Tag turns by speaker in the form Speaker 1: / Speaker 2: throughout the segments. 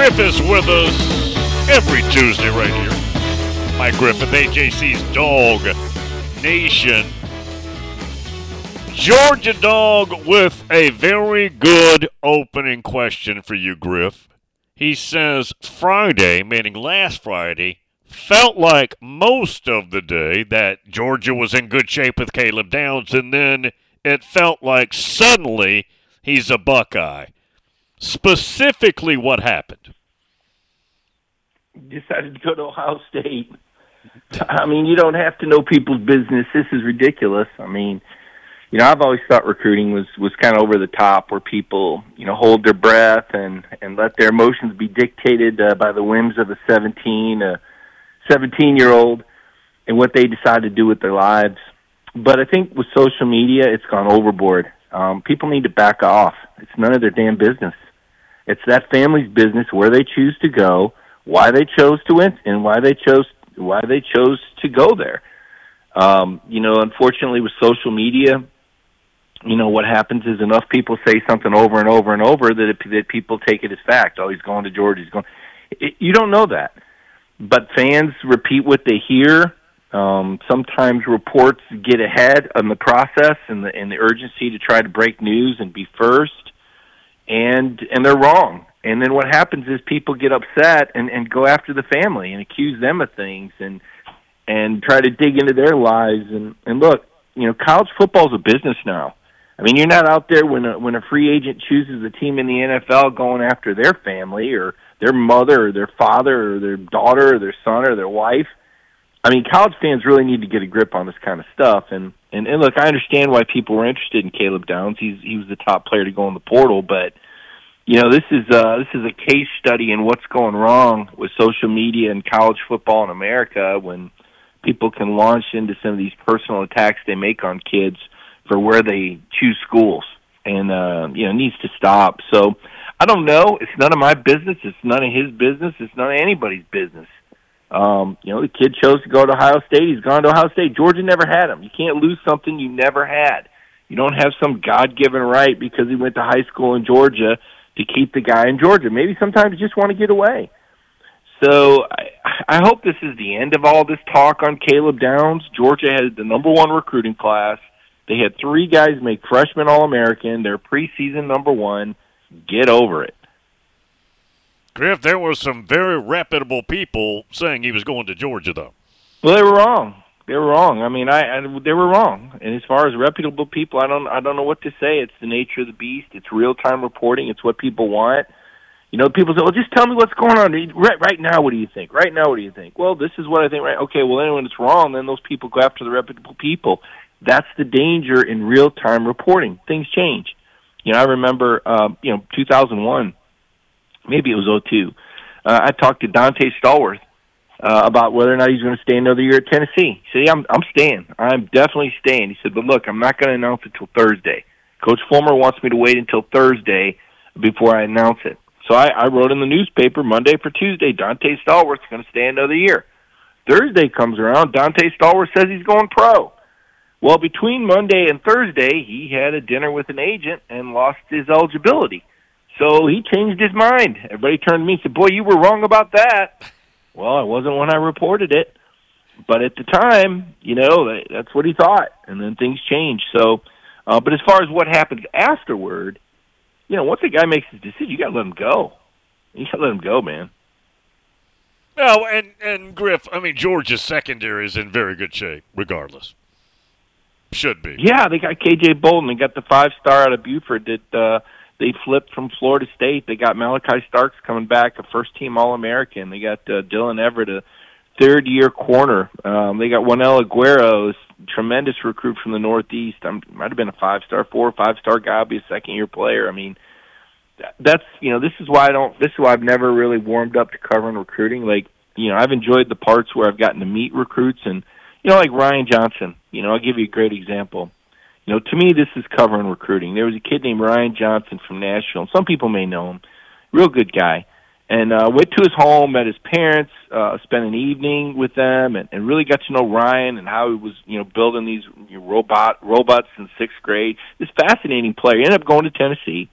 Speaker 1: Griffith's with us every Tuesday right here. Mike Griffith, AJC's Dawg Nation. Georgia Dog with a very good opening question for you, Griff. He says Friday, meaning last Friday, felt like most of the day that Georgia was in good shape with Caleb Downs, and then it felt like suddenly he's a Buckeye. Specifically, what happened?
Speaker 2: decided to go to Ohio State. I mean, you don't have to know people's business. This is ridiculous. I mean, you know, I've always thought recruiting was was kind of over the top, where people, you know, hold their breath and and let their emotions be dictated uh, by the whims of a seventeen, a seventeen year old, and what they decide to do with their lives. But I think with social media, it's gone overboard. Um, people need to back off. It's none of their damn business. It's that family's business where they choose to go, why they chose to win, and why they chose why they chose to go there. Um, you know, unfortunately, with social media, you know what happens is enough people say something over and over and over that it, that people take it as fact. Oh, he's going to Georgia. He's going. It, you don't know that, but fans repeat what they hear. Um, sometimes reports get ahead on the process and the and the urgency to try to break news and be first, and and they're wrong. And then what happens is people get upset and and go after the family and accuse them of things and and try to dig into their lives and and look, you know, college football is a business now. I mean, you're not out there when a, when a free agent chooses a team in the NFL going after their family or their mother or their father or their daughter or their son or their wife. I mean, college fans really need to get a grip on this kind of stuff. And and, and look, I understand why people were interested in Caleb Downs. He's he was the top player to go in the portal, but you know, this is uh this is a case study in what's going wrong with social media and college football in America when people can launch into some of these personal attacks they make on kids for where they choose schools. And uh you know needs to stop. So i don't know. It's none of my business. It's none of his business. It's none of anybody's business um you know the kid chose to go to ohio state he's gone to ohio state georgia never had him you can't lose something you never had you don't have some god given right because he went to high school in georgia to keep the guy in georgia maybe sometimes you just want to get away so I, I hope this is the end of all this talk on Caleb Downs. Georgia has the number one recruiting class. They had three guys make freshman All American. They're preseason number one. Get over it.
Speaker 1: Griff, there were some very reputable people saying he was going to Georgia, though.
Speaker 2: Well, they were wrong. They were wrong. I mean, I, I they were wrong. And as far as reputable people, I don't I don't know what to say. It's the nature of the beast. It's real time reporting. It's what people want. You know, people say, "Well, just tell me what's going on right right now. What do you think? Right now, what do you think?" Well, this is what I think. Right? Okay. Well, then when it's wrong, then those people go after the reputable people. That's the danger in real time reporting. Things change. You know, I remember, uh, you know, 2001, maybe it was 02. Uh, I talked to Donté Stallworth uh, about whether or not he's going to stay another year at Tennessee. He said, yeah, I'm, I'm staying. I'm definitely staying. He said, but look, I'm not going to announce it till Thursday. Coach Fulmer wants me to wait until Thursday before I announce it. So I, I wrote in the newspaper Monday for Tuesday, Donté Stallworth's going to stay another year. Thursday comes around, Donté Stallworth says he's going pro. Well, between Monday and Thursday, he had a dinner with an agent and lost his eligibility. So he changed his mind. Everybody turned to me and said, Boy, you were wrong about that. Well, I wasn't when I reported it. But at the time, you know, that's what he thought. And then things changed. So, uh, but as far as what happens afterward, you know, once a guy makes his decision, you got to let him go. You got to let him go, man.
Speaker 1: No, and and Griff, I mean Georgia's secondary is in very good shape, regardless. Should be.
Speaker 2: Yeah, they got KJ Bolden. They got the five star out of Buford that uh, they flipped from Florida State. They got Malaki Starks coming back, a first team All American. They got uh, Dylan Everett, a third year corner. Um, they got Joenel Aguero, tremendous recruit from the Northeast. I might have been a five star, four or five star guy. Be a second year player. I mean, that's you know this is why I don't. This is why I've never really warmed up to covering recruiting. Like you know, I've enjoyed the parts where I've gotten to meet recruits and you know, like Ryan Johnson. You know, I'll give you a great example. You know, to me, this is covering recruiting. There was a kid named Ryan Johnson from Nashville. Some people may know him. Real good guy. And uh, went to his home, met his parents, uh, spent an evening with them, and, and really got to know Ryan and how he was, you know, building these robot robots in sixth grade. This fascinating player. He ended up going to Tennessee.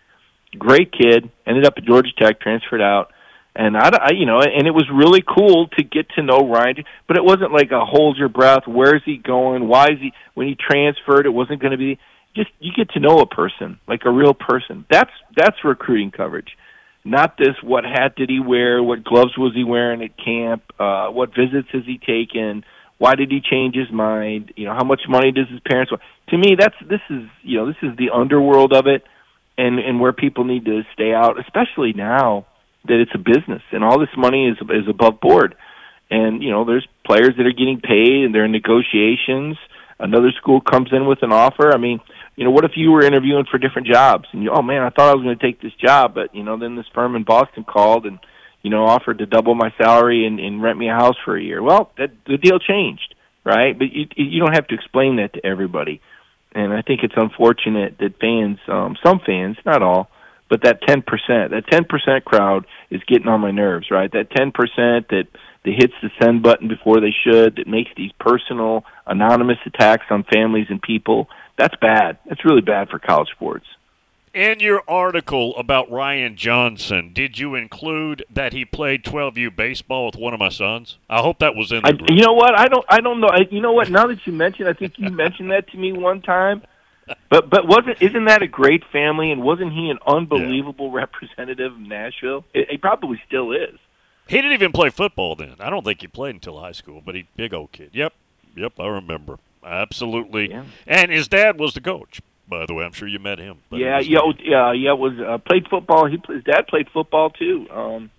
Speaker 2: Great kid. Ended up at Georgia Tech, transferred out and I, I, you know, and it was really cool to get to know Ryan. But it wasn't like a hold your breath. Where's he going? Why is he? When he transferred, it wasn't going to be just you get to know a person like a real person. That's that's recruiting coverage, not this. What hat did he wear? What gloves was he wearing at camp? Uh, what visits has he taken? Why did he change his mind? You know, how much money does his parents want? To me, that's this is you know this is the underworld of it, and and where people need to stay out, especially now that it's a business and all this money is is above board. And you know, there's players that are getting paid and they're in negotiations. Another school comes in with an offer. I mean, you know, what if you were interviewing for different jobs and you, oh man, I thought I was going to take this job, but you know, then this firm in Boston called and you know offered to double my salary and, and rent me a house for a year. Well, that the deal changed, right? But you you don't have to explain that to everybody. And I think it's unfortunate that fans, um, some fans, not all, but that 10%, that 10% crowd is getting on my nerves, right? That 10% that that hits the send button before they should, that makes these personal anonymous attacks on families and people. That's bad. That's really bad for college sports.
Speaker 1: In your article about Ryan Johnson, did you include that he played 12U baseball with one of my sons? I hope that was in
Speaker 2: I, You know what? I don't I don't know. I, you know what? Now that you mentioned, I think you mentioned that to me one time but but wasn't isn't that a great family? And wasn't he an unbelievable yeah. representative of Nashville? He probably still is.
Speaker 1: He didn't even play football then. I don't think he played until high school. But he big old kid. Yep, yep. I remember absolutely. Yeah. And his dad was the coach. By the way, I'm sure you met him.
Speaker 2: Yeah, yeah, yeah, yeah. Was uh, played football. He his dad played football too. Um,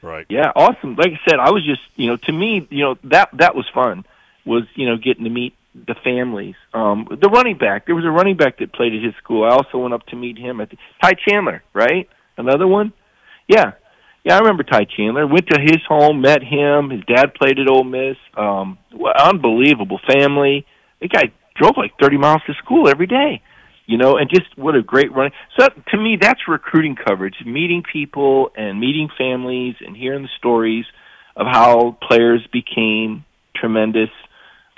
Speaker 1: right.
Speaker 2: Yeah, awesome. Like I said, I was just you know to me you know that that was fun. Was you know getting to meet the families. Um, the running back, there was a running back that played at his school. I also went up to meet him at the, Ty Chandler, right? Another one? Yeah. Yeah, I remember Ty Chandler. Went to his home, met him. His dad played at Ole Miss. Um, well, unbelievable family. The guy drove like 30 miles to school every day, you know, and just what a great running. So to me, that's recruiting coverage, meeting people and meeting families and hearing the stories of how players became tremendous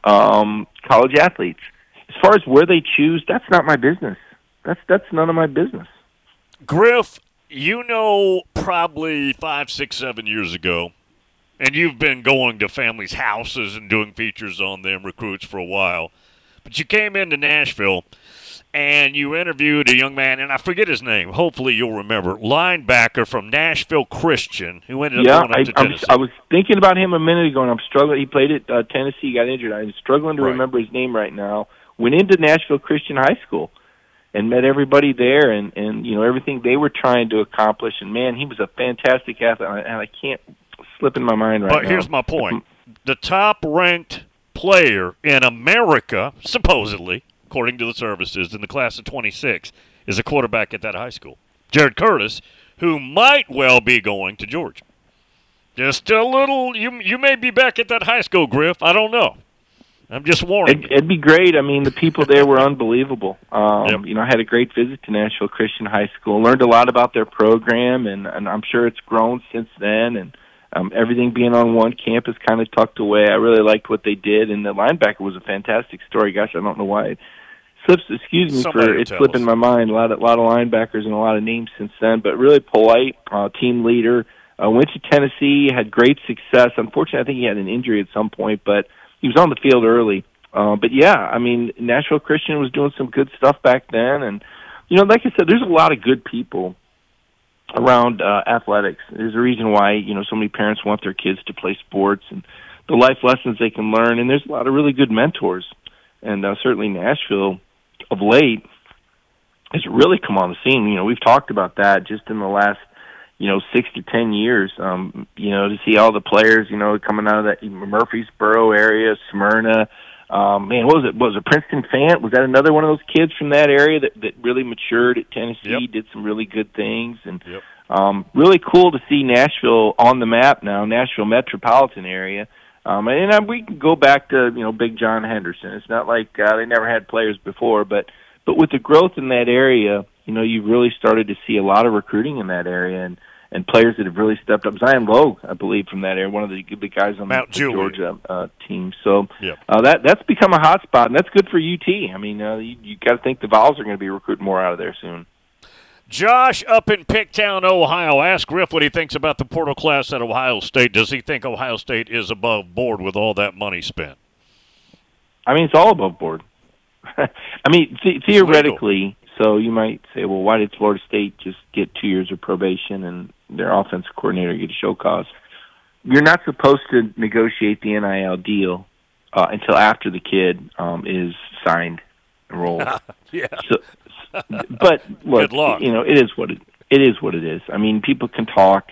Speaker 2: um, college athletes. As far as where they choose, that's not my business. That's that's none of my business.
Speaker 1: Griff, you know, probably five, six, seven years ago, and you've been going to families' houses and doing features on them recruits for a while. But you came into Nashville and you interviewed a young man, and I forget his name. Hopefully, you'll remember. Linebacker from Nashville Christian, who ended up
Speaker 2: yeah,
Speaker 1: going up
Speaker 2: I,
Speaker 1: to Tennessee.
Speaker 2: I was thinking about him a minute ago, and I'm struggling. He played at uh, Tennessee, got injured. I'm struggling to
Speaker 1: Right.
Speaker 2: remember his name right now. Went into Nashville Christian High School and met everybody there, and and you know everything they were trying to accomplish. And man, he was a fantastic athlete, and I, and I can't slip in my mind right
Speaker 1: But
Speaker 2: now.
Speaker 1: here's my point: the top-ranked player in America, supposedly, according to the services, in the class of 26, is a quarterback at that high school, Jared Curtis, who might well be going to Georgia. Just a little. You you may be back at that high school, Griff. I don't know. I'm just warning.
Speaker 2: It'd, it'd be great. I mean, the people there were unbelievable. Um,
Speaker 1: Yep.
Speaker 2: You know, I had a great visit to Nashville Christian High School. Learned a lot about their program, and, and I'm sure it's grown since then. And um, everything being on one campus, kind of tucked away. I really liked what they did, and the linebacker was a fantastic story. Gosh, I don't know why slips. Excuse me
Speaker 1: Somebody
Speaker 2: for it's slipping
Speaker 1: us.
Speaker 2: my mind. A lot of a lot of linebackers and a lot of names since then, but really polite, uh, team leader. Uh, went to Tennessee, had great success. Unfortunately, I think he had an injury at some point, but he was on the field early. Uh, but yeah, I mean, Nashville Christian was doing some good stuff back then, and you know, like I said, there's a lot of good people around uh, athletics. There's a reason why you know so many parents want their kids to play sports and the life lessons they can learn. And there's a lot of really good mentors, and uh, certainly Nashville of late has really come on the scene. You know, we've talked about that just in the last you know six to ten years. Um, you know, to see all the players you know coming out of that Murfreesboro area, Smyrna. Um, man, what was it? What was it Princeton Fant? Was that another one of those kids from that area that that really matured at Tennessee?
Speaker 1: Yep.
Speaker 2: Did some really good things, and
Speaker 1: Yep.
Speaker 2: um, really cool to see Nashville on the map now, Nashville metropolitan area. Um, and uh, we can go back to you know Big John Henderson. It's not like uh, they never had players before, but but with the growth in that area, you know, you've really started to see a lot of recruiting in that area and and players that have really stepped up. Zion Logue, I believe, from that area, one of the the guys on
Speaker 1: Mount
Speaker 2: the
Speaker 1: Juliet.
Speaker 2: Georgia uh, team. So
Speaker 1: Yep.
Speaker 2: uh, that that's become a hot spot, and that's good for UT. I mean, uh, you, you got to think the Vols are going to be recruiting more out of there soon.
Speaker 1: Josh up in Picktown, Ohio. Ask Griff what he thinks about the portal class at Ohio State. Does he think Ohio State is above board with all that money spent?
Speaker 2: I mean, it's all above board. I mean, th- theoretically, so you might say, well, why did Florida State just get two years of probation and their offensive coordinator get a show cause? You're not supposed to negotiate the NIL deal uh, until after the kid um, is signed, and enrolled.
Speaker 1: Yeah.
Speaker 2: So, but look, you know, it is what it it is. What it is. I mean, people can talk.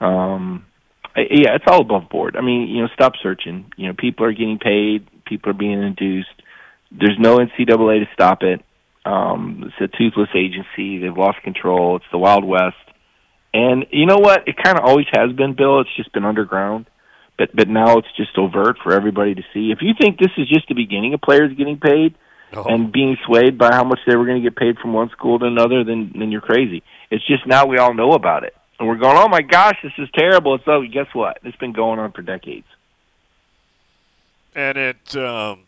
Speaker 2: Um, I- yeah, it's all above board. I mean, you know, stop searching. You know, people are getting paid. People are being induced. There's no NCAA to stop it. Um, it's a toothless agency. They've lost control. It's the Wild West. And you know what? It kind of always has been, Bill. It's just been underground. But but now it's just overt for everybody to see. If you think this is just the beginning of players getting paid,
Speaker 1: Oh.
Speaker 2: and being swayed by how much they were going to get paid from one school to another, then then you're crazy. It's just now we all know about it, and we're going, oh my gosh, this is terrible. It's oh, guess what? It's been going on for decades.
Speaker 1: and it um,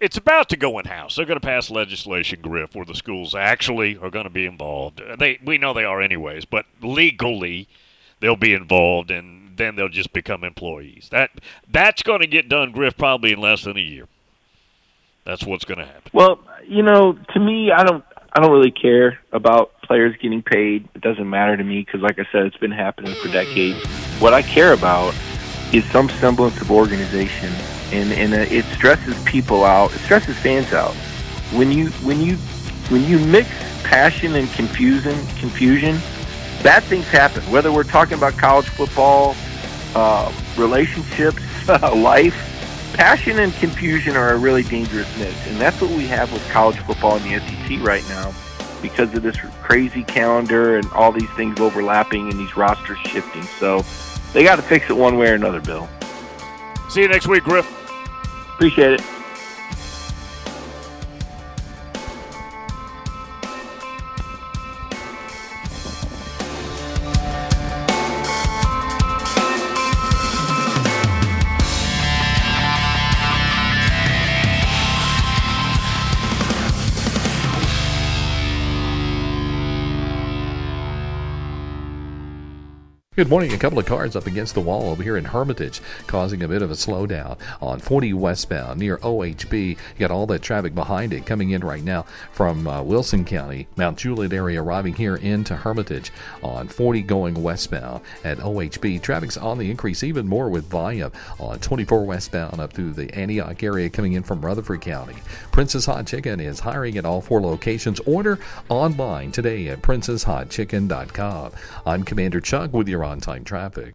Speaker 1: it's about to go in house. They're going to pass legislation, Griff, where the schools actually are going to be involved. They we know they are anyways, but legally they'll be involved, and then they'll just become employees. That that's going to get done, Griff, probably in less than a year. That's what's going to happen.
Speaker 2: Well, you know, to me, I don't I don't really care about players getting paid. It doesn't matter to me because, like I said, it's been happening for decades. What I care about is some semblance of organization, and and uh, it stresses people out. It stresses fans out when you when you when you mix passion and confusion. Confusion, bad things happen. Whether we're talking about college football, uh, relationships, life, passion and confusion are a really dangerous mix, and that's what we have with college football in the SEC right now because of this crazy calendar and all these things overlapping and these rosters shifting. So they got to fix it one way or another, Bill.
Speaker 1: See you next week, Griff.
Speaker 2: Appreciate it.
Speaker 3: Good morning. A couple of cars up against the wall over here in Hermitage, causing a bit of a slowdown on 40 westbound near OHB. You got all that traffic behind it coming in right now from uh, Wilson County, Mount Juliet area, arriving here into Hermitage on 40 going westbound at OHB. Traffic's on the increase even more with volume on 24 westbound up through the Antioch area coming in from Rutherford County. Prince's Hot Chicken is hiring at all four locations. Order online today at princeshotchicken.com. I'm Commander Chuck with your on time traffic.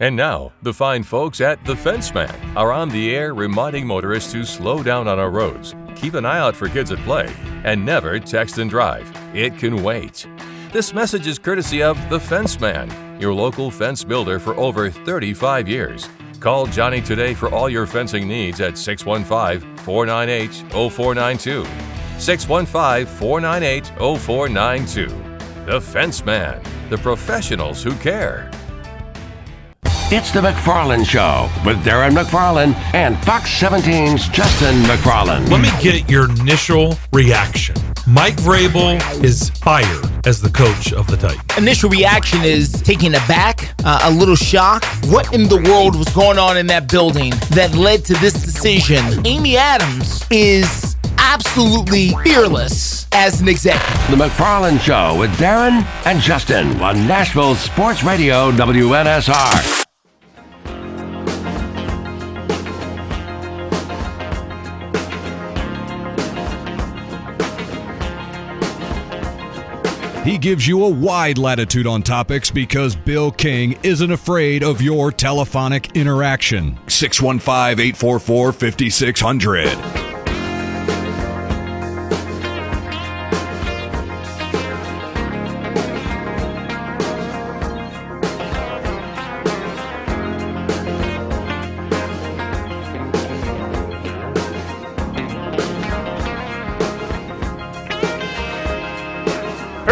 Speaker 4: And now, the fine folks at The Fenceman are on the air reminding motorists to slow down on our roads, keep an eye out for kids at play, and never text and drive. It can wait. This message is courtesy of The Fenceman, your local fence builder for over 35 years. Call Johnny today for all your fencing needs at 615 498 0492. 615 498 0492. The Fenceman, the professionals who care.
Speaker 5: It's the McFarland Show with Darren McFarland and Fox 17's Justin McFarland.
Speaker 6: Let me get your initial reaction. Mike Vrabel is fired as the coach of the Titans.
Speaker 7: Initial reaction is taken aback, uh, a little shock. What in the world was going on in that building that led to this decision? Amy Adams is absolutely fearless as an executive.
Speaker 5: The McFarland Show with Darren and Justin on Nashville Sports Radio WNSR.
Speaker 8: He gives you a wide latitude on topics because Bill King isn't afraid of your telephonic interaction. 615 844 5600.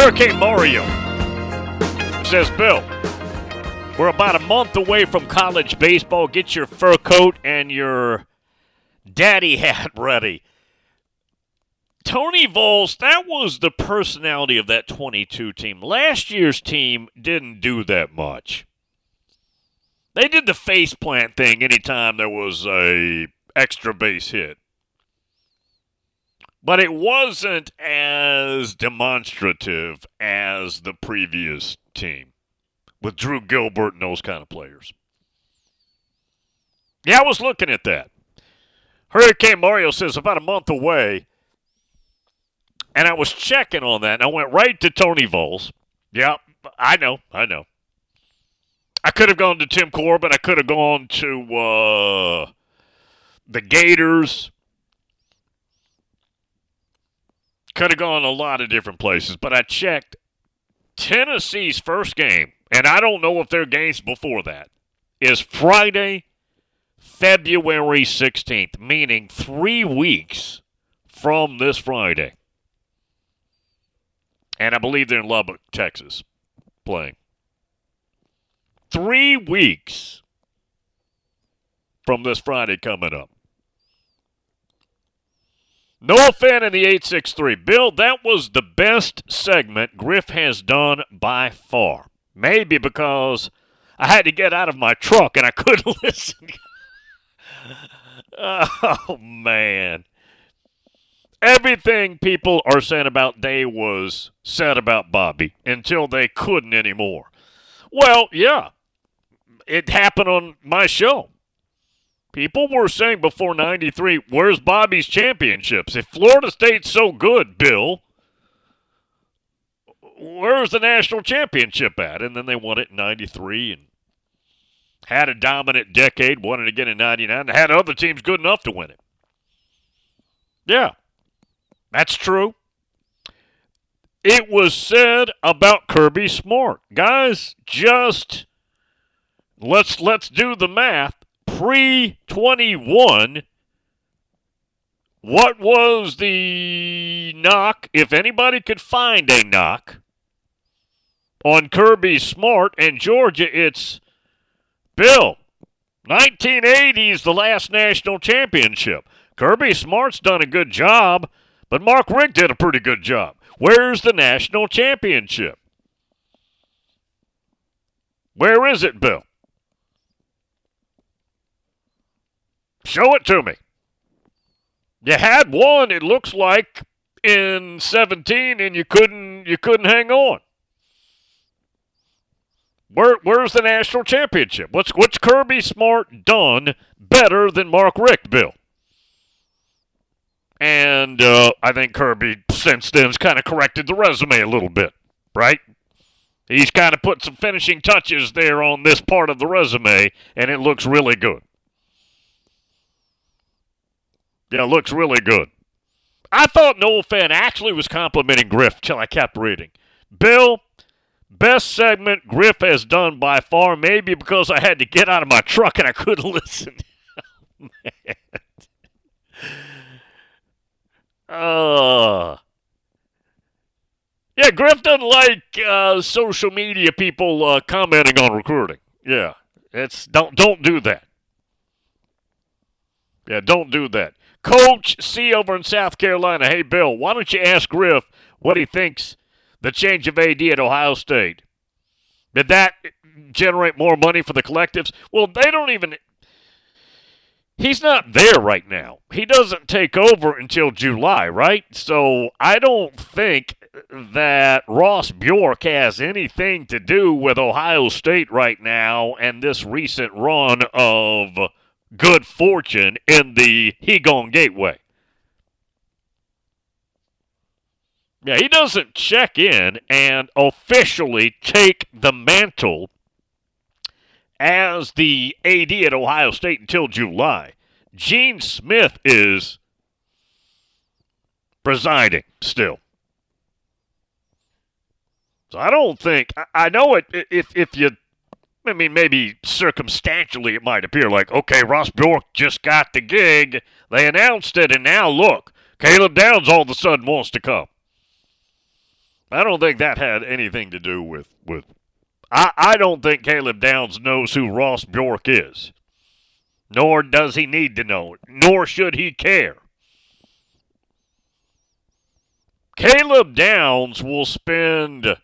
Speaker 1: Hurricane Mario says, Bill, we're about a month away from college baseball. Get your fur coat and your daddy hat ready. Tony Vols, that was the personality of that 22 team. Last year's team didn't do that much. They did the face plant thing anytime there was a extra base hit. But it wasn't as demonstrative as the previous team with Drew Gilbert and those kind of players. Yeah, I was looking at that. Hurricane Mario says about a month away. And I was checking on that, and I went right to Tony Vols. Yeah, I know, I know. I could have gone to Tim Corbin. I could have gone to uh, the Gators. Could have gone a lot of different places, but I checked Tennessee's first game, and I don't know if their games before that, is Friday, February 16th, meaning three weeks from this Friday. And I believe they're in Lubbock, Texas, playing. Three weeks from this Friday coming up. Noah Fan in the 863. Bill, that was the best segment Griff has done by far. Maybe because I had to get out of my truck and I couldn't listen. oh, man. Everything people are saying about Day was said about Bobby until they couldn't anymore. Well, yeah. it happened on my show. People were saying before 93, where's Bobby's championships? If Florida State's so good, Bill, where's the national championship at? And then they won it in 93 and had a dominant decade, won it again in 99, and had other teams good enough to win it. Yeah, that's true. It was said about Kirby Smart. Guys, just let's let's do the math. Pre 21 what was the knock if anybody could find a knock on Kirby Smart and Georgia it's Bill 1980 is the last national championship. Kirby Smart's done a good job, but Mark Richt did a pretty good job. Where's the national championship? Where is it, Bill? Show it to me. You had one, it looks like, in 17 and you couldn't you couldn't hang on. Where where's the national championship? What's what's Kirby Smart done better than Mark Richt, Bill? And uh, I think Kirby since then's kind of corrected the resume a little bit, right? He's kind of put some finishing touches there on this part of the resume, and it looks really good. Yeah, looks really good. I thought Noel Fan actually was complimenting Griff till I kept reading. Bill, best segment Griff has done by far, maybe because I had to get out of my truck and I couldn't listen. oh. Uh, yeah, Griff doesn't like uh, social media people uh, commenting on recruiting. Yeah, it's don't don't do that. Yeah, don't do that. Coach C over in South Carolina. Hey, Bill, why don't you ask Griff what he thinks the change of AD at Ohio State? Did that generate more money for the collectives? Well, they don't even. He's not there right now. He doesn't take over until July, right? So I don't think that Ross Bjork has anything to do with Ohio State right now and this recent run of good fortune in the Hegon Gateway. Yeah, he doesn't check in and officially take the mantle as the AD at Ohio State until July. Gene Smith is presiding still. So I don't think I know it if if you I mean, maybe circumstantially it might appear like, okay, Ross Bjork just got the gig. They announced it, and now look, Caleb Downs all of a sudden wants to come. I don't think that had anything to do with with. I, I don't think Caleb Downs knows who Ross Bjork is, nor does he need to know it, nor should he care. Caleb Downs will spend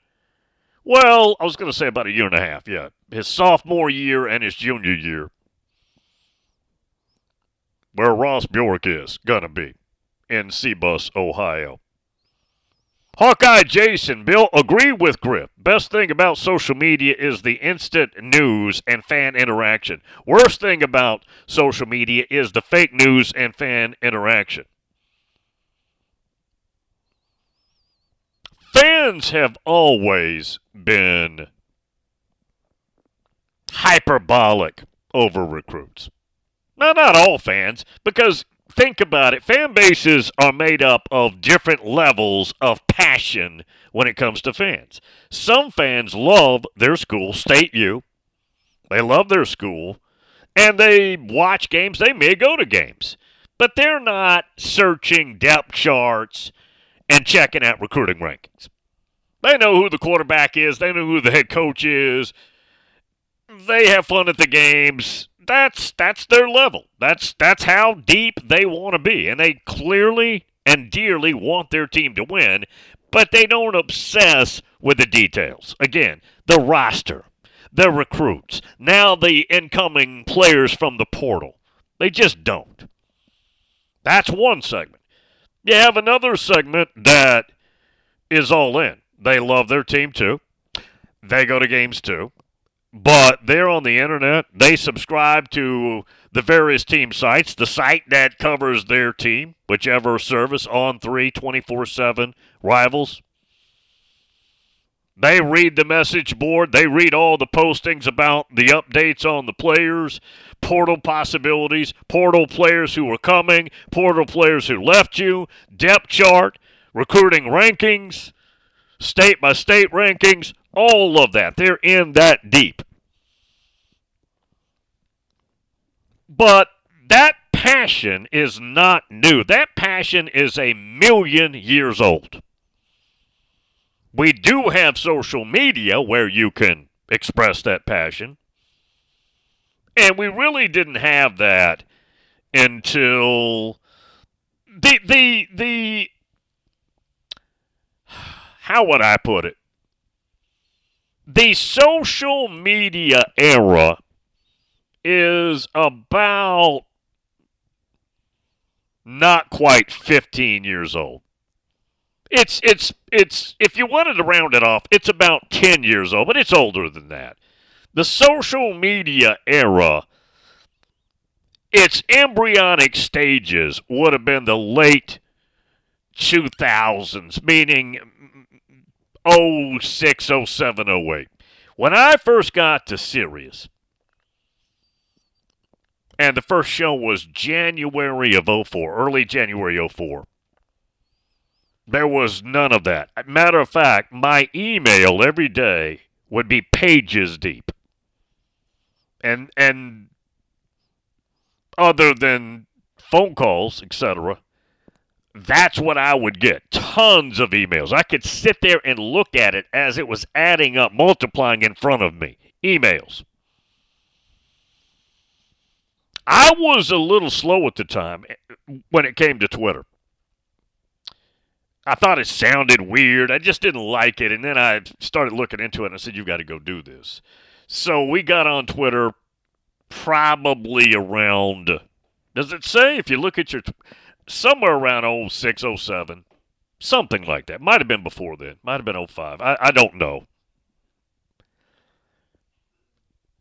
Speaker 1: well, I was going to say about a year and a half, yeah. His sophomore year and his junior year. Where Ross Bjork is going to be in Cebus, Ohio. Hawkeye Jason, Bill, agree with Griff. Best thing about social media is the instant news and fan interaction. Worst thing about social media is the fake news and fan interaction. fans have always been hyperbolic over recruits. Now, not all fans, because think about it fan bases are made up of different levels of passion when it comes to fans. Some fans love their school, State U, they love their school, and they watch games, they may go to games, but they're not searching depth charts and checking out recruiting rankings. They know who the quarterback is, they know who the head coach is. They have fun at the games. That's that's their level. That's that's how deep they want to be. And they clearly and dearly want their team to win, but they don't obsess with the details. Again, the roster, the recruits, now the incoming players from the portal. They just don't. That's one segment. You have another segment that is all in. They love their team too. They go to games too. But they're on the internet. They subscribe to the various team sites, the site that covers their team, whichever service on 3 24 7 rivals. They read the message board. They read all the postings about the updates on the players, portal possibilities, portal players who are coming, portal players who left you, depth chart, recruiting rankings, state by state rankings, all of that. They're in that deep. But that passion is not new. That passion is a million years old. We do have social media where you can express that passion. And we really didn't have that until the the the how would I put it? The social media era is about not quite 15 years old. It's it's it's if you wanted to round it off, it's about 10 years old, but it's older than that. The social media era its embryonic stages would have been the late 2000s, meaning 06, 07, 08. When I first got to Sirius, and the first show was January of 04, early January 04. There was none of that. Matter of fact, my email every day would be pages deep. And and other than phone calls, etc., that's what I would get. Tons of emails. I could sit there and look at it as it was adding up, multiplying in front of me. Emails. I was a little slow at the time eh, when it came to Twitter. I thought it sounded weird. I just didn't like it. And then I started looking into it and I said, You've got to go do this. So we got on Twitter probably around, does it say? If you look at your, somewhere around 06, 07, something like that. Might have been before then. Might have been 05. I, I don't know.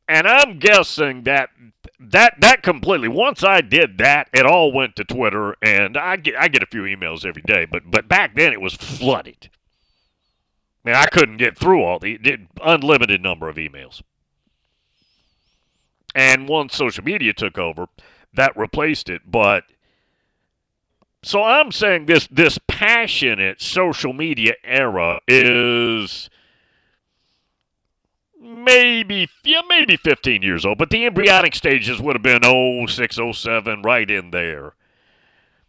Speaker 1: And I'm guessing that that that completely. Once I did that, it all went to Twitter, and I get I get a few emails every day. But but back then it was flooded. I mean, I couldn't get through all the unlimited number of emails. And once social media took over, that replaced it. But so I'm saying this this passionate social media era is maybe yeah, maybe 15 years old, but the embryonic stages would have been 06, 07, right in there.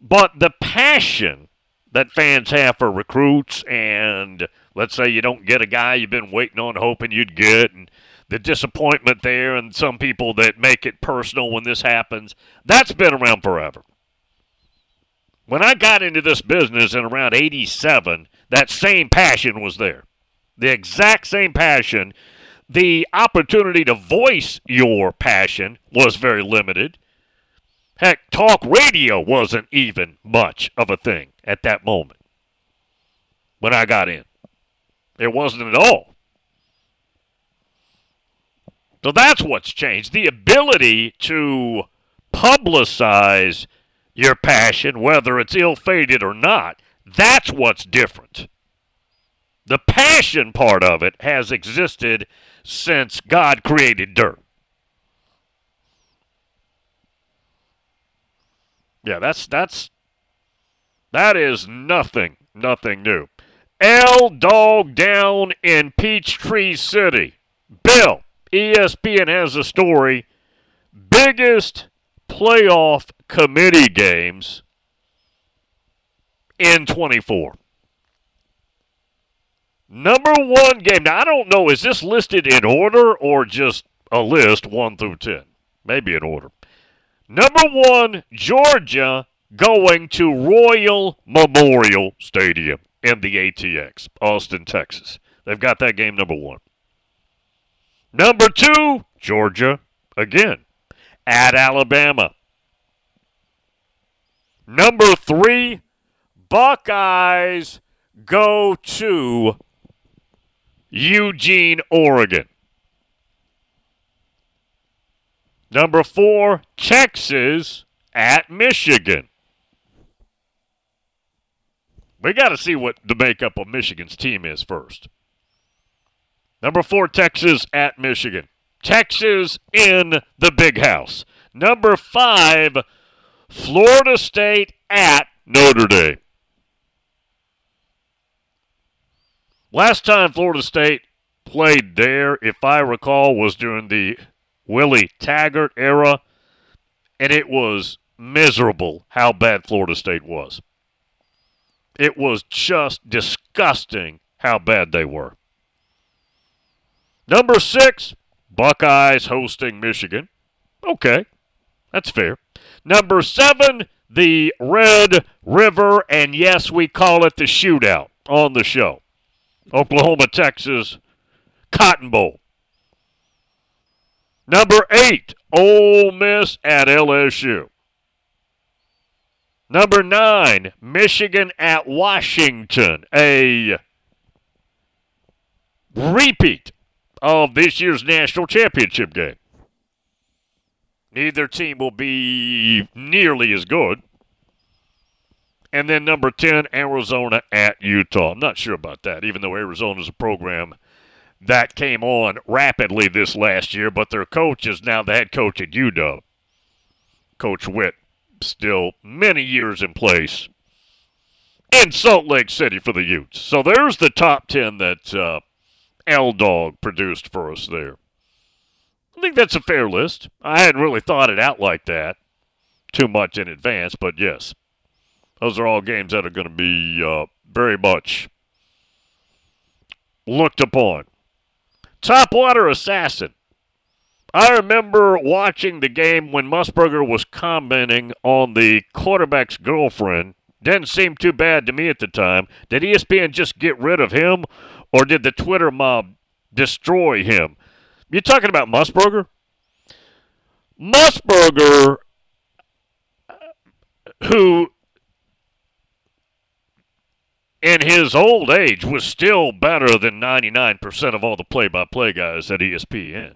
Speaker 1: But the passion that fans have for recruits, and let's say you don't get a guy you've been waiting on, hoping you'd get, and the disappointment there, and some people that make it personal when this happens, that's been around forever. When I got into this business in around 87, that same passion was there. The exact same passion the opportunity to voice your passion was very limited. Heck, talk radio wasn't even much of a thing at that moment when I got in. It wasn't at all. So that's what's changed. The ability to publicize your passion, whether it's ill fated or not, that's what's different. The passion part of it has existed since God created dirt. Yeah, that's that's that is nothing, nothing new. L Dog down in Peachtree City. Bill, ESPN has a story. Biggest playoff committee games in 24. Number one game. Now, I don't know, is this listed in order or just a list 1 through 10? Maybe in order. Number one, Georgia going to Royal Memorial Stadium in the ATX, Austin, Texas. They've got that game number one. Number two, Georgia again at Alabama. Number three, Buckeyes go to Eugene, Oregon. Number four, Texas at Michigan. We got to see what the makeup of Michigan's team is first. Number four, Texas at Michigan. Texas in the big house. Number five, Florida State at Notre Dame. Last time Florida State played there, if I recall, was during the Willie Taggart era, and it was miserable how bad Florida State was. It was just disgusting how bad they were. Number six, Buckeyes hosting Michigan. Okay, that's fair. Number seven, the Red River, and yes, we call it the shootout on the show. Oklahoma, Texas, Cotton Bowl. Number eight, Ole Miss at LSU. Number nine, Michigan at Washington. A repeat of this year's national championship game. Neither team will be nearly as good. And then number 10, Arizona at Utah. I'm not sure about that, even though Arizona is a program that came on rapidly this last year, but their coach is now the head coach at UW. Coach Witt, still many years in place in Salt Lake City for the Utes. So there's the top 10 that uh, L Dog produced for us there. I think that's a fair list. I hadn't really thought it out like that too much in advance, but yes, those are all games that are going to be uh, very much looked upon. Topwater Assassin. I remember watching the game when Musburger was commenting on the quarterback's girlfriend. Didn't seem too bad to me at the time. Did ESPN just get rid of him, or did the Twitter mob destroy him? You're talking about Musburger? Musburger, uh, who in his old age was still better than 99% of all the play-by-play guys at ESPN.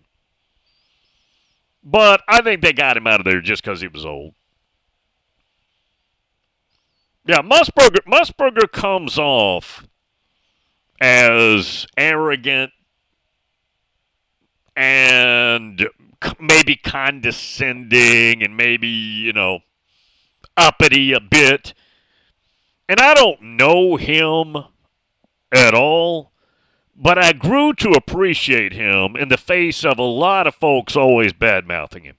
Speaker 1: But I think they got him out of there just because he was old. Yeah, Musburger, Musburger comes off as arrogant and maybe condescending and maybe, you know, uppity a bit. And I don't know him at all, but I grew to appreciate him in the face of a lot of folks always bad mouthing him.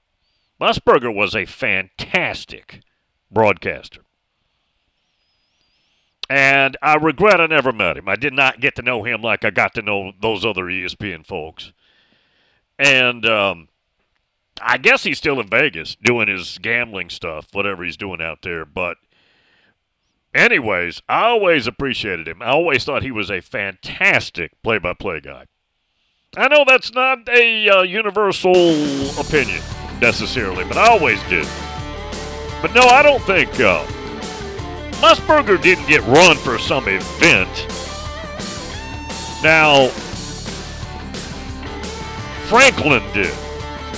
Speaker 1: Musburger was a fantastic broadcaster. And I regret I never met him. I did not get to know him like I got to know those other ESPN folks. And um, I guess he's still in Vegas doing his gambling stuff, whatever he's doing out there. But, anyways, I always appreciated him. I always thought he was a fantastic play by play guy. I know that's not a uh, universal opinion necessarily, but I always did. But no, I don't think uh, Musburger didn't get run for some event. Now, Franklin did.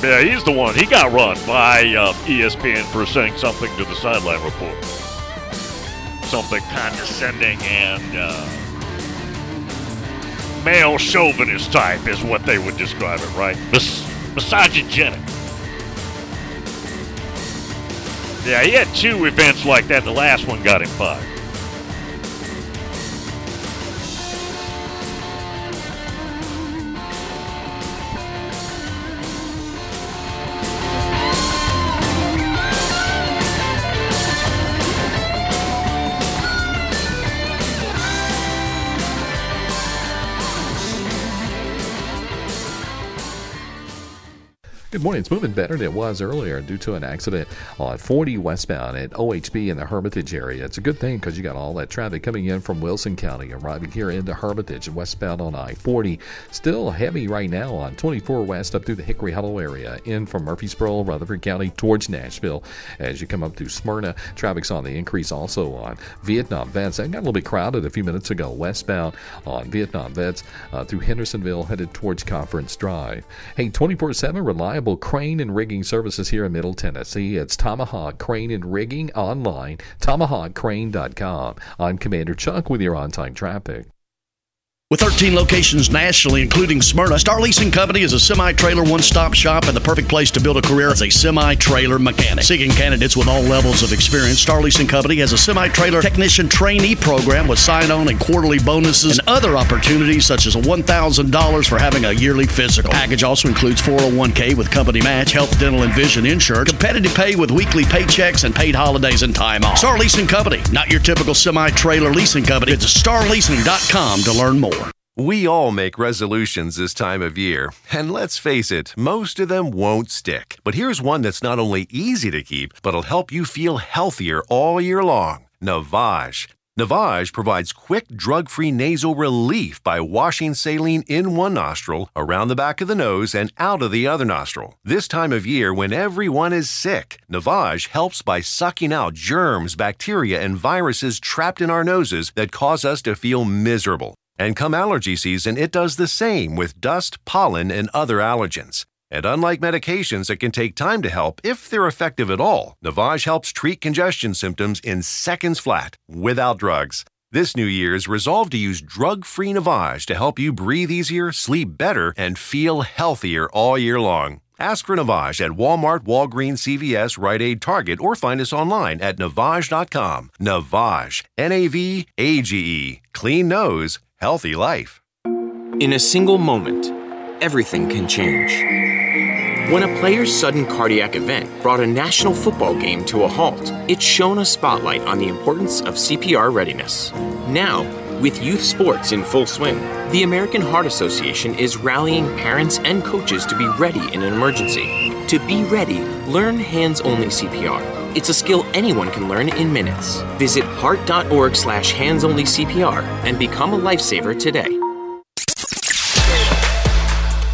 Speaker 1: Yeah, he's the one. He got run by uh, ESPN for saying something to the sideline report. Something condescending and uh, male chauvinist type is what they would describe it, right? Mis- misogynic. Yeah, he had two events like that. The last one got him fired.
Speaker 3: Good morning. It's moving better than it was earlier due to an accident on 40 westbound at OHB in the Hermitage area. It's a good thing because you got all that traffic coming in from Wilson County arriving here into Hermitage westbound on I 40. Still heavy right now on 24 west up through the Hickory Hollow area, in from Murfreesboro, Rutherford County towards Nashville. As you come up through Smyrna, traffic's on the increase also on Vietnam Vets. That got a little bit crowded a few minutes ago westbound on Vietnam Vets uh, through Hendersonville headed towards Conference Drive. Hey, 24 7 reliable crane and rigging services here in Middle Tennessee. It's Tomahawk Crane and Rigging online, tomahawkcrane.com. I'm Commander Chuck with your on time traffic.
Speaker 9: With 13 locations nationally, including Smyrna, Star Leasing Company is a semi trailer one stop shop and the perfect place to build a career as a semi trailer mechanic. Seeking candidates with all levels of experience, Star Leasing Company has a semi trailer technician trainee program with sign on and quarterly bonuses and other opportunities such as $1,000 for having a yearly physical. The Package also includes 401k with company match, health, dental, and vision insurance, competitive pay with weekly paychecks, and paid holidays and time off. Star Leasing Company, not your typical semi trailer leasing company. It's starleasing.com to learn more.
Speaker 10: We all make resolutions this time of year, and let's face it, most of them won't stick. But here's one that's not only easy to keep, but'll help you feel healthier all year long Navage. Navage provides quick, drug free nasal relief by washing saline in one nostril, around the back of the nose, and out of the other nostril. This time of year, when everyone is sick, Navage helps by sucking out germs, bacteria, and viruses trapped in our noses that cause us to feel miserable. And come allergy season, it does the same with dust, pollen, and other allergens. And unlike medications that can take time to help, if they're effective at all, Navage helps treat congestion symptoms in seconds flat, without drugs. This New Year's, resolve to use drug free Navage to help you breathe easier, sleep better, and feel healthier all year long. Ask for Navage at Walmart, Walgreens, CVS, Rite Aid, Target, or find us online at Navage.com. Navage, N A V A G E. Clean nose, healthy life.
Speaker 11: In a single moment, everything can change. When a player's sudden cardiac event brought a national football game to a halt, it shone a spotlight on the importance of CPR readiness. Now, with youth sports in full swing, the American Heart Association is rallying parents and coaches to be ready in an emergency. To be ready, learn hands only CPR. It's a skill anyone can learn in minutes. Visit heart.org slash hands only CPR and become a lifesaver today.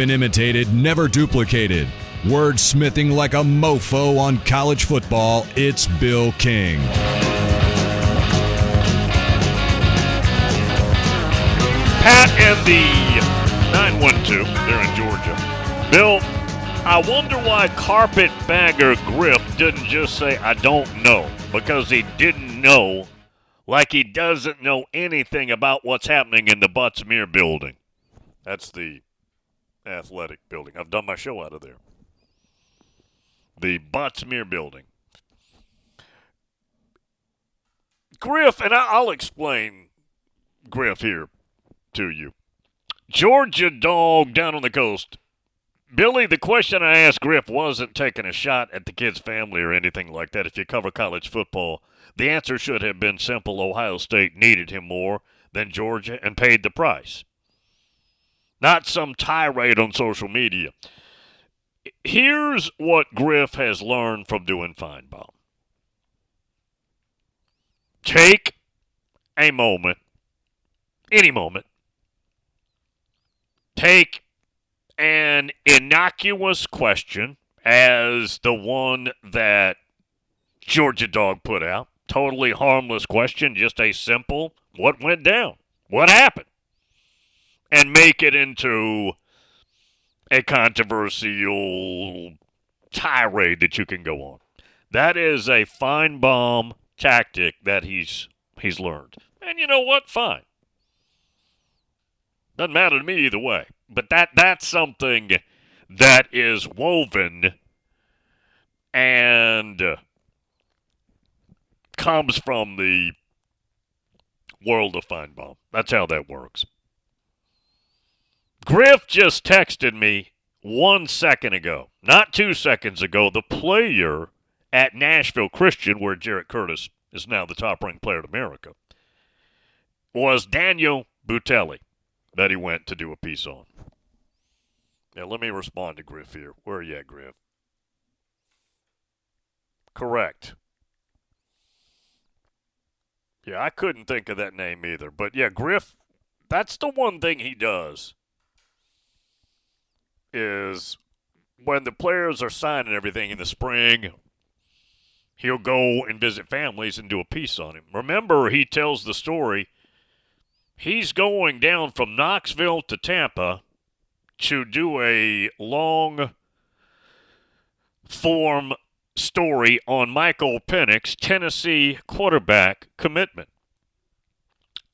Speaker 8: Often imitated, never duplicated. Wordsmithing like a mofo on college football, it's Bill King.
Speaker 1: Pat and the 912, they're in Georgia. Bill, I wonder why carpetbagger Griff didn't just say, I don't know, because he didn't know, like he doesn't know anything about what's happening in the Butts-Mehre building. That's the athletic building. I've done my show out of there. The Butts-Mehre building. Griff, and I'll explain Griff here to you. Georgia dog down on the coast. Billy, the question I asked Griff wasn't taking a shot at the kid's family or anything like that. If you cover college football, the answer should have been simple. Ohio State needed him more than Georgia and paid the price. Not some tirade on social media. Here's what Griff has learned from doing Finebaum. Take a moment, any moment, take an innocuous question as the one that Georgia Dog put out. Totally harmless question, just a simple what went down? What happened? And make it into a controversial tirade that you can go on. That is a Finebaum tactic that he's he's learned. And you know what? Fine. Doesn't matter to me either way. But that that's something that is woven and comes from the world of Finebaum. That's how that works. Griff just texted me one second ago, not two seconds ago, the player at Nashville Christian, where Jared Curtis is now the top ranked player in America, was Daniel Bituli that he went to do a piece on. Now, let me respond to Griff here. Where are you at, Griff? Correct. Yeah, I couldn't think of that name either. But yeah, Griff, that's the one thing he does is when the players are signing everything in the spring, he'll go and visit families and do a piece on him. Remember, he tells the story. He's going down from Knoxville to Tampa to do a long form story on Michael Penix, Tennessee quarterback commitment.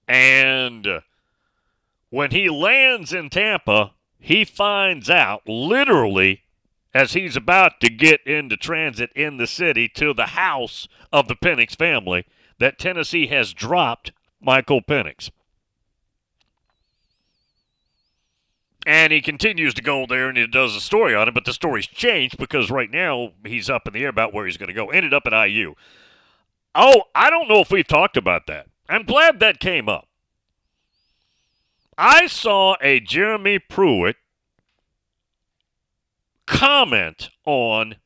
Speaker 1: And when he lands in Tampa, he finds out literally as he's about to get into transit in the city to the house of the Penix family that Tennessee has dropped Michael Penix. And he continues to go there and he does a story on it, but the story's changed because right now he's up in the air about where he's going to go. Ended up at IU. Oh, I don't know if we've talked about that. I'm glad that came up. I saw a Jeremy Pruitt comment on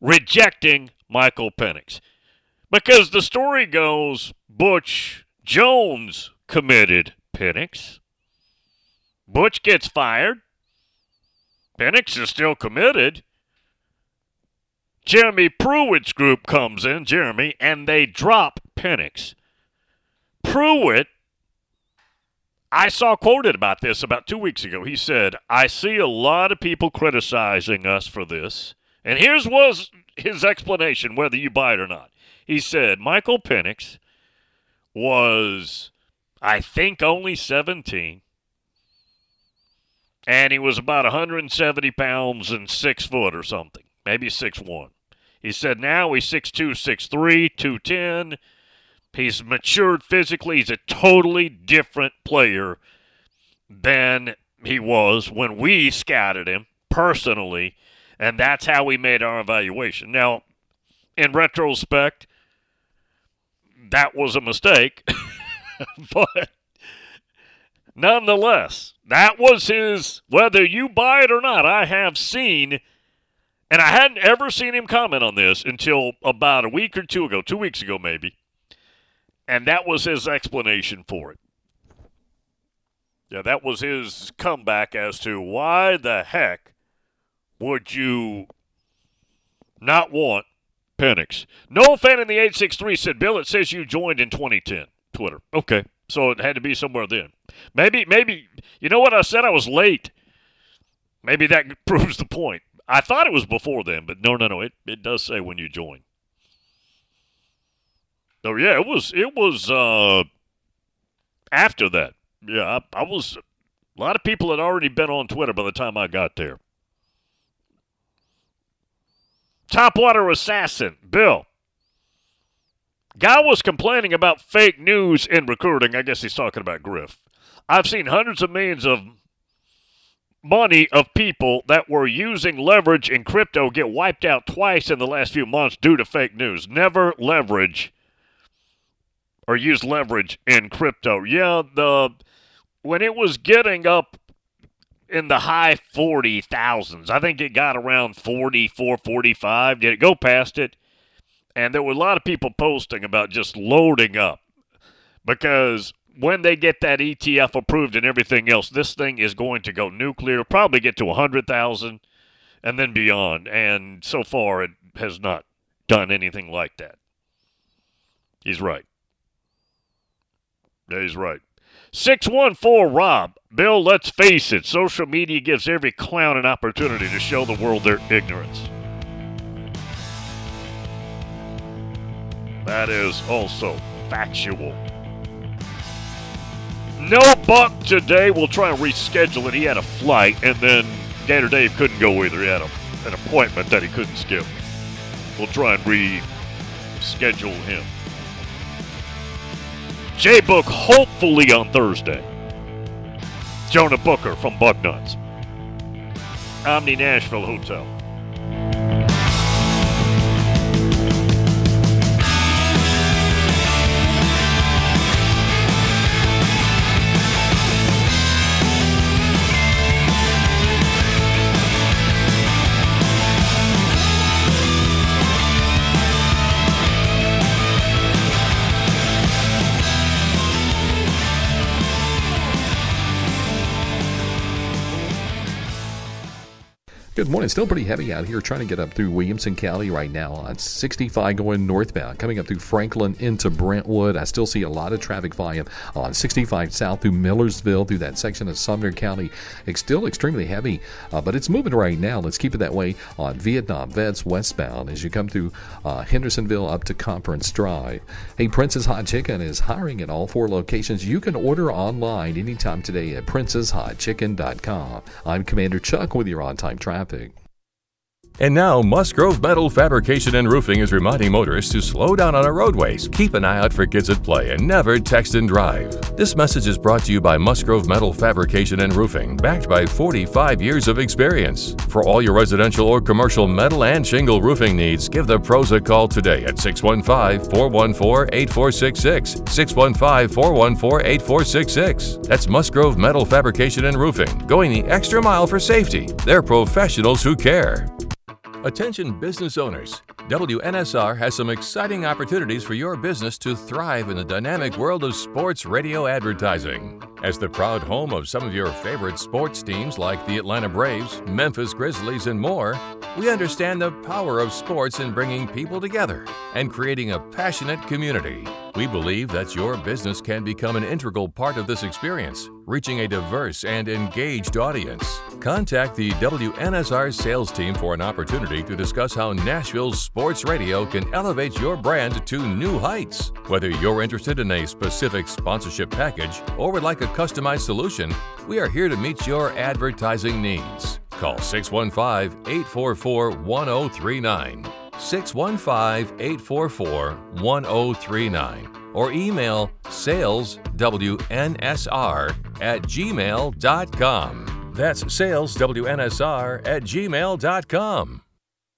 Speaker 1: rejecting Michael Penix. Because the story goes Butch Jones committed Penix. Butch gets fired. Penix is still committed. Jeremy Pruitt's group comes in, Jeremy, and they drop Penix. Pruitt, I saw quoted about this about two weeks ago. He said, I see a lot of people criticizing us for this. And here's was his explanation, whether you buy it or not. He said, Michael Penix was, I think, only 17 and he was about 170 pounds and six foot or something, maybe six one. He said now he's 6'2", 6'3", 210. He's matured physically. He's a totally different player than he was when we scouted him personally, and that's how we made our evaluation. Now, in retrospect, that was a mistake, but nonetheless, that was his, whether you buy it or not, I have seen, and I hadn't ever seen him comment on this until about a week or two ago, two weeks ago maybe. And that was his explanation for it. Yeah, that was his comeback as to why the heck would you not want Penix? No fan in the 863 said, Bill, it says you joined in 2010. Twitter. Okay. So it had to be somewhere then. Maybe, maybe, you know what I said? I was late. Maybe that proves the point. I thought it was before then, but no, no, no. It, it does say when you join. Oh yeah, it was it was uh after that. Yeah, I, I was a lot of people had already been on Twitter by the time I got there. Topwater assassin, Bill. Guy was complaining about fake news in recruiting. I guess he's talking about Griff. I've seen hundreds of millions of money of people that were using leverage in crypto get wiped out twice in the last few months due to fake news. Never leverage or use leverage in crypto. Yeah, the when it was getting up in the high 40,000s, I think it got around 44, 45. Did it go past it? And there were a lot of people posting about just loading up because when they get that ETF approved and everything else, this thing is going to go nuclear, probably get to 100,000 and then beyond. And so far, it has not done anything like that. He's right. Yeah, he's right. 614 Rob. Bill, let's face it, social media gives every clown an opportunity to show the world their ignorance. That is also factual. No Buck today. We'll try and reschedule it. He had a flight, and then Gator Dave couldn't go either. He had a, an appointment that he couldn't skip. We'll try and reschedule him. J Book hopefully on Thursday. Jonah Booker from Bucknuts. Omni Nashville Hotel.
Speaker 3: Good morning. Still pretty heavy out here trying to get up through Williamson County right now on 65 going northbound, coming up through Franklin into Brentwood. I still see a lot of traffic volume on 65 south through Millersville through that section of Sumner County. It's still extremely heavy, uh, but it's moving right now. Let's keep it that way on Vietnam Vets westbound as you come through uh, Hendersonville up to Conference Drive. Hey, Prince's Hot Chicken is hiring at all four locations. You can order online anytime today at princeshotchicken.com. I'm Commander Chuck with your on time traffic topic.
Speaker 4: And now, Musgrove Metal Fabrication and Roofing is reminding motorists to slow down on our roadways, keep an eye out for kids at play, and never text and drive. This message is brought to you by Musgrove Metal Fabrication and Roofing, backed by 45 years of experience. For all your residential or commercial metal and shingle roofing needs, give the pros a call today at 615 414 8466. 615 414 8466. That's Musgrove Metal Fabrication and Roofing, going the extra mile for safety. They're professionals who care. Attention business owners. WNSR has some exciting opportunities for your business to thrive in the dynamic world of sports radio advertising. As the proud home of some of your favorite sports teams like the Atlanta Braves, Memphis Grizzlies, and more, we understand the power of sports in bringing people together and creating a passionate community. We believe that your business can become an integral part of this experience, reaching a diverse and engaged audience. Contact the WNSR sales team for an opportunity to discuss how Nashville's sports radio can elevate your brand to new heights. Whether you're interested in a specific sponsorship package or would like a customized solution, we are here to meet your advertising needs. Call 615 844 1039. 615 844 1039 or email saleswnsr at gmail.com. That's saleswnsr at gmail.com.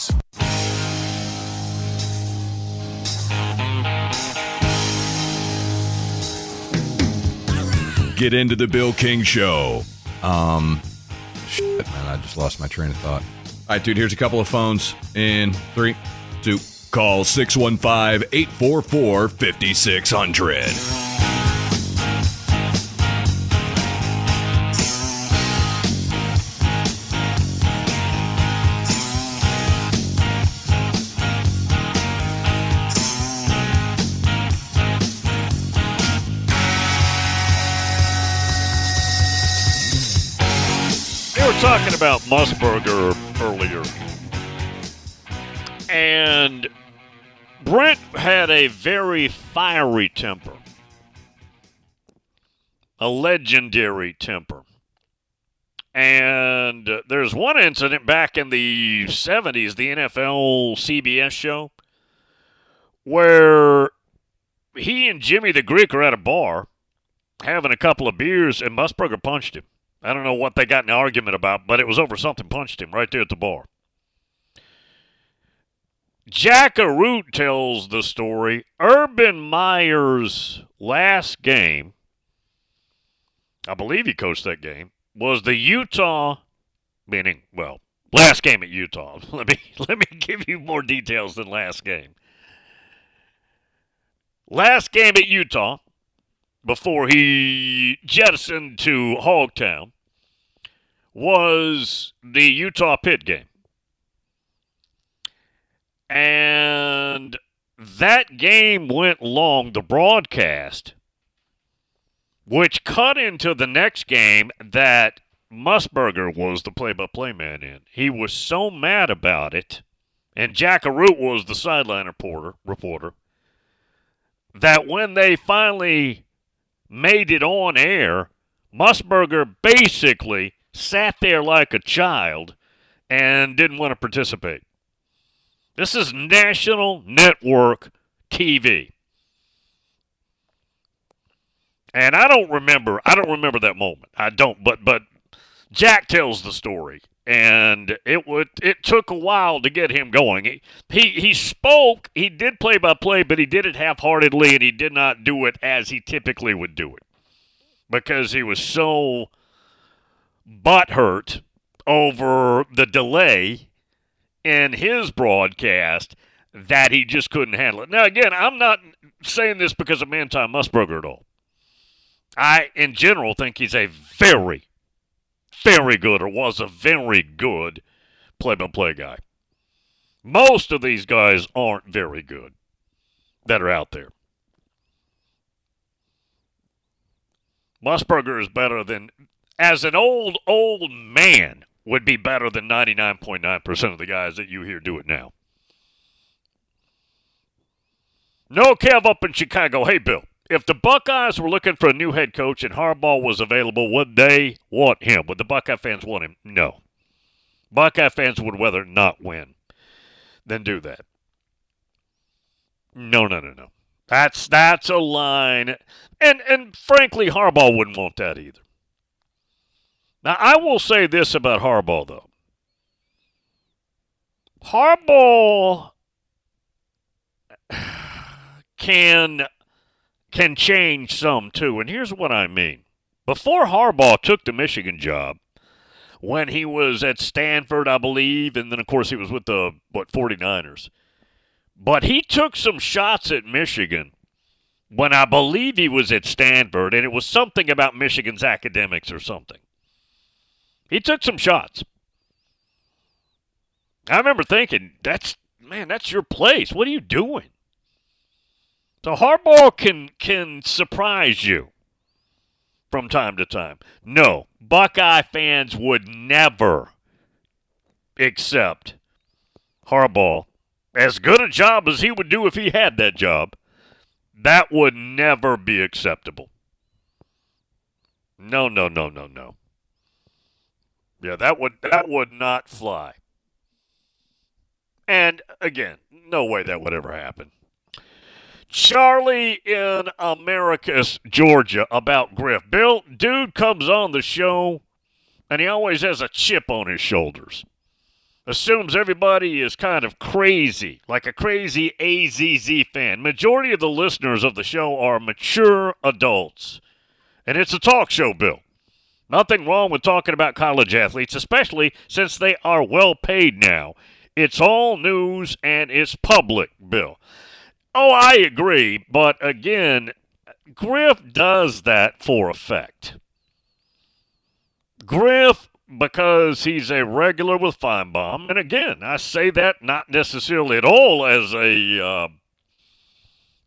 Speaker 12: us.
Speaker 8: Get into the Bill King Show. Um, shit, man, I just lost my train of thought. All right, dude, here's a couple of phones in three, two. Call 615 844 5600.
Speaker 1: About Musburger earlier. And Brent had a very fiery temper. A legendary temper. And there's one incident back in the 70s, the NFL CBS show, where he and Jimmy the Greek are at a bar having a couple of beers, and Musburger punched him. I don't know what they got in an argument about, but it was over something punched him right there at the bar. Jack Arute tells the story. Urban Meyer's last game, I believe he coached that game, was the Utah meaning well, last game at Utah. Let me let me give you more details than last game. Last game at Utah, before he jettisoned to Hogtown, was the Utah Pitt game. And that game went long, the broadcast, which cut into the next game that Musburger was the play by play man in. He was so mad about it, and Jack Arute was the sideline reporter, reporter, that when they finally made it on air, Musburger basically sat there like a child and didn't want to participate. This is national network TV. And I don't remember I don't remember that moment. I don't but but Jack tells the story and it would it took a while to get him going. He he, he spoke, he did play by play, but he did it half-heartedly and he did not do it as he typically would do it. Because he was so butthurt over the delay in his broadcast that he just couldn't handle it. Now, again, I'm not saying this because of Manti Musburger at all. I, in general, think he's a very, very good, or was a very good play by play guy. Most of these guys aren't very good that are out there. Musburger is better than, as an old, old man, would be better than 99.9% of the guys that you hear do it now. No Kev up in Chicago. Hey, Bill, if the Buckeyes were looking for a new head coach and Harbaugh was available, would they want him? Would the Buckeye fans want him? No. Buckeye fans would rather not win than do that. No, no, no, no. That's that's a line, and and frankly, Harbaugh wouldn't want that either. Now, I will say this about Harbaugh, though. Harbaugh can can change some too, and here's what I mean. Before Harbaugh took the Michigan job, when he was at Stanford, I believe, and then of course he was with the what 49ers. But he took some shots at Michigan when I believe he was at Stanford, and it was something about Michigan's academics or something. He took some shots. I remember thinking, that's man, that's your place. What are you doing? So Harbaugh can can surprise you from time to time. No, Buckeye fans would never accept Harbaugh as good a job as he would do if he had that job. That would never be acceptable. No, no, no, no, no. Yeah, that would that would not fly. And again, no way that would ever happen. Charlie in Americus, Georgia, about Griff. Bill, dude comes on the show and he always has a chip on his shoulders. Assumes everybody is kind of crazy, like a crazy AZZ fan. Majority of the listeners of the show are mature adults. And it's a talk show, Bill. Nothing wrong with talking about college athletes, especially since they are well paid now. It's all news and it's public, Bill. Oh, I agree, but again, Griff does that for effect. Griff, because he's a regular with Finebaum, and again, I say that not necessarily at all as a uh,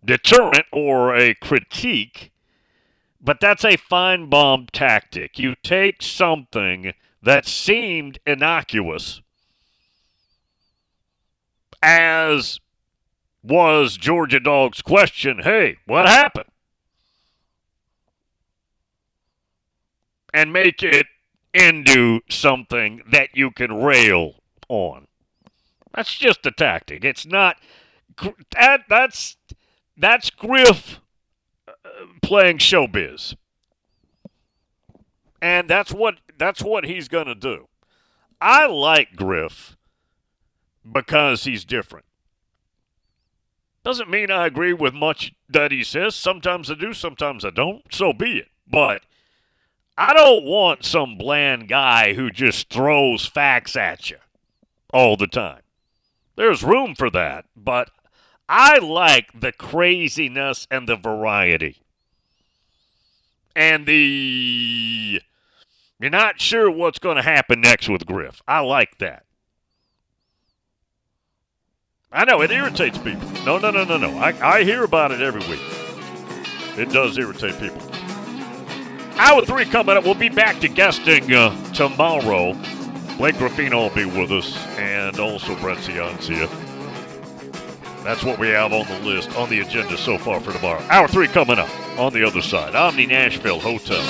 Speaker 1: deterrent or a critique but that's a Finebaum tactic. You take something that seemed innocuous, as was Georgia Dog's question hey, what happened? And make it into something that you can rail on. That's just a tactic. It's not that that's that's Griff uh, playing showbiz. And that's what that's what he's going to do. I like Griff because he's different. Doesn't mean I agree with much that he says. Sometimes I do, sometimes I don't. So be it. But I don't want some bland guy who just throws facts at you all the time. There's room for that, but I like the craziness and the variety. And the. You're not sure what's going to happen next with Griff. I like that. I know it irritates people. No, no, no, no, no. I, I hear about it every week. It does irritate people. Hour three coming up. We'll be back to guesting uh, tomorrow. Blake Graffino will be with us, and also Brett Ciancia. That's what we have on the list, on the agenda so far for tomorrow. Hour three coming up on the other side. Omni Nashville Hotel.